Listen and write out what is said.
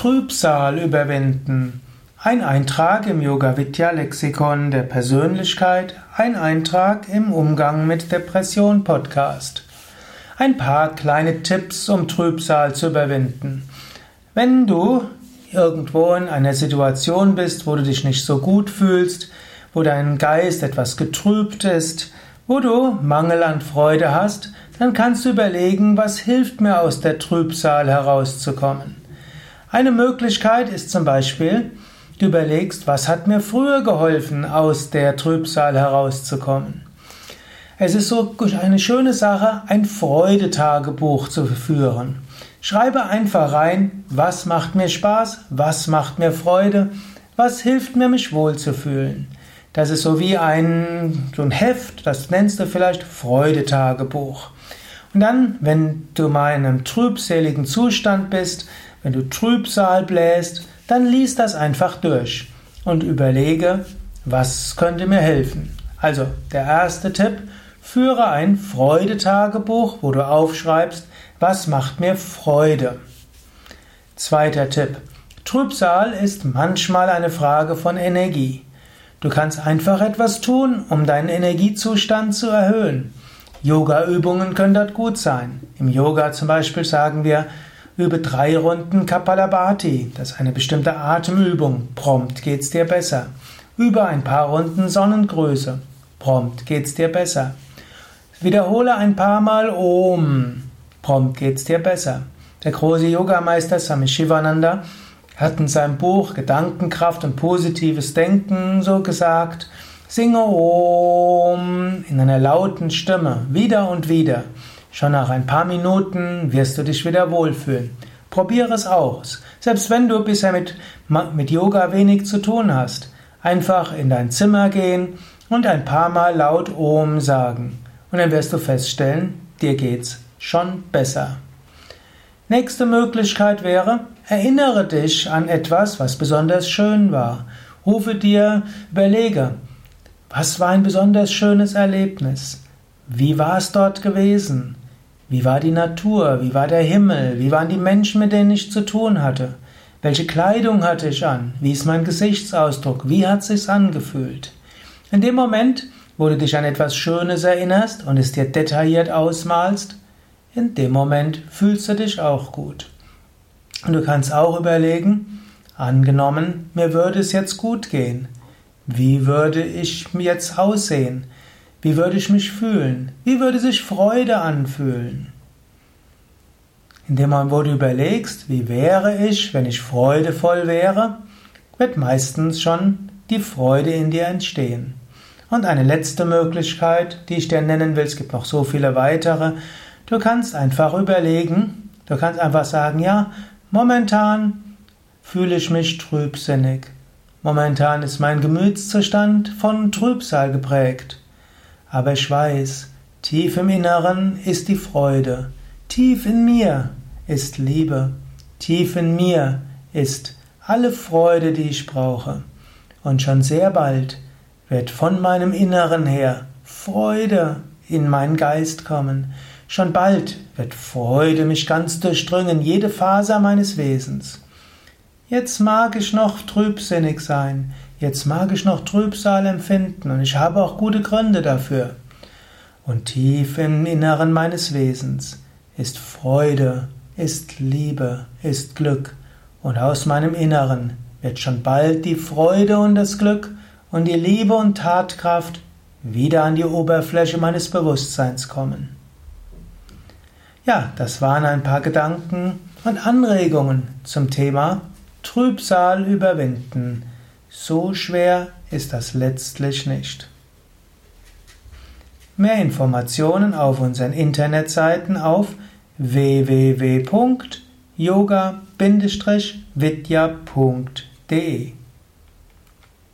Trübsal überwinden. Ein Eintrag im Yoga Vidya Lexikon der Persönlichkeit, ein Eintrag im Umgang mit Depression Podcast. Ein paar kleine Tipps, um Trübsal zu überwinden. Wenn du irgendwo in einer Situation bist, wo du dich nicht so gut fühlst, wo dein Geist etwas getrübt ist, wo du Mangel an Freude hast, dann kannst du überlegen, was hilft mir aus der Trübsal herauszukommen. Eine Möglichkeit ist zum Beispiel, du überlegst, was hat mir früher geholfen, aus der Trübsal herauszukommen. Es ist so eine schöne Sache, ein Freudetagebuch zu führen. Schreibe einfach rein, was macht mir Spaß, was macht mir Freude, was hilft mir, mich wohlzufühlen. Das ist so wie ein, so ein Heft, das nennst du vielleicht Freudetagebuch. Und dann, wenn du mal in einem trübseligen Zustand bist, wenn du Trübsal bläst, dann lies das einfach durch und überlege, was könnte mir helfen. Also, der erste Tipp, führe ein Freudetagebuch, wo du aufschreibst, was macht mir Freude. Zweiter Tipp, Trübsal ist manchmal eine Frage von Energie. Du kannst einfach etwas tun, um deinen Energiezustand zu erhöhen. Yoga-Übungen können dort gut sein. Im Yoga zum Beispiel sagen wir, Übe drei Runden Kapalabhati, das ist eine bestimmte Atemübung. Prompt geht's dir besser. Übe ein paar Runden Sonnengröße. Prompt geht's dir besser. Wiederhole ein paar Mal Om. Prompt geht's dir besser. Der große Yogameister Swami Shivananda hat in seinem Buch Gedankenkraft und positives Denken so gesagt, singe Om in einer lauten Stimme, wieder und wieder. Schon nach ein paar Minuten wirst du dich wieder wohlfühlen. Probiere es aus. Selbst wenn du bisher mit, mit Yoga wenig zu tun hast. Einfach in dein Zimmer gehen und ein paar Mal laut Om sagen. Und dann wirst du feststellen, dir geht's schon besser. Nächste Möglichkeit wäre, erinnere dich an etwas, was besonders schön war. Rufe dir, überlege, was war ein besonders schönes Erlebnis? Wie war es dort gewesen? Wie war die Natur? Wie war der Himmel? Wie waren die Menschen, mit denen ich zu tun hatte? Welche Kleidung hatte ich an? Wie ist mein Gesichtsausdruck? Wie hat sich's angefühlt? In dem Moment, wo du dich an etwas Schönes erinnerst und es dir detailliert ausmalst, in dem Moment fühlst du dich auch gut. Und du kannst auch überlegen, angenommen, mir würde es jetzt gut gehen. Wie würde ich jetzt aussehen? Wie würde ich mich fühlen? Wie würde sich Freude anfühlen? In dem Moment, wo du überlegst, wie wäre ich, wenn ich freudevoll wäre, wird meistens schon die Freude in dir entstehen. Und eine letzte Möglichkeit, die ich dir nennen will, es gibt noch so viele weitere, du kannst einfach überlegen, du kannst einfach sagen, ja, momentan fühle ich mich trübsinnig. Momentan ist mein Gemütszustand von Trübsal geprägt. Aber ich weiß, tief im Inneren ist die Freude, tief in mir ist Liebe, tief in mir ist alle Freude, die ich brauche. Und schon sehr bald wird von meinem Inneren her Freude in meinen Geist kommen. Schon bald wird Freude mich ganz durchdringen, jede Faser meines Wesens. Jetzt mag ich noch trübsinnig sein, Jetzt mag ich noch Trübsal empfinden und ich habe auch gute Gründe dafür. Und tief im Inneren meines Wesens ist Freude, ist Liebe, ist Glück. Und aus meinem Inneren wird schon bald die Freude und das Glück und die Liebe und Tatkraft wieder an die Oberfläche meines Bewusstseins kommen. Ja, das waren ein paar Gedanken und Anregungen zum Thema Trübsal überwinden. So schwer ist das letztlich nicht. Mehr Informationen auf unseren Internetseiten auf www.yoga-vidya.de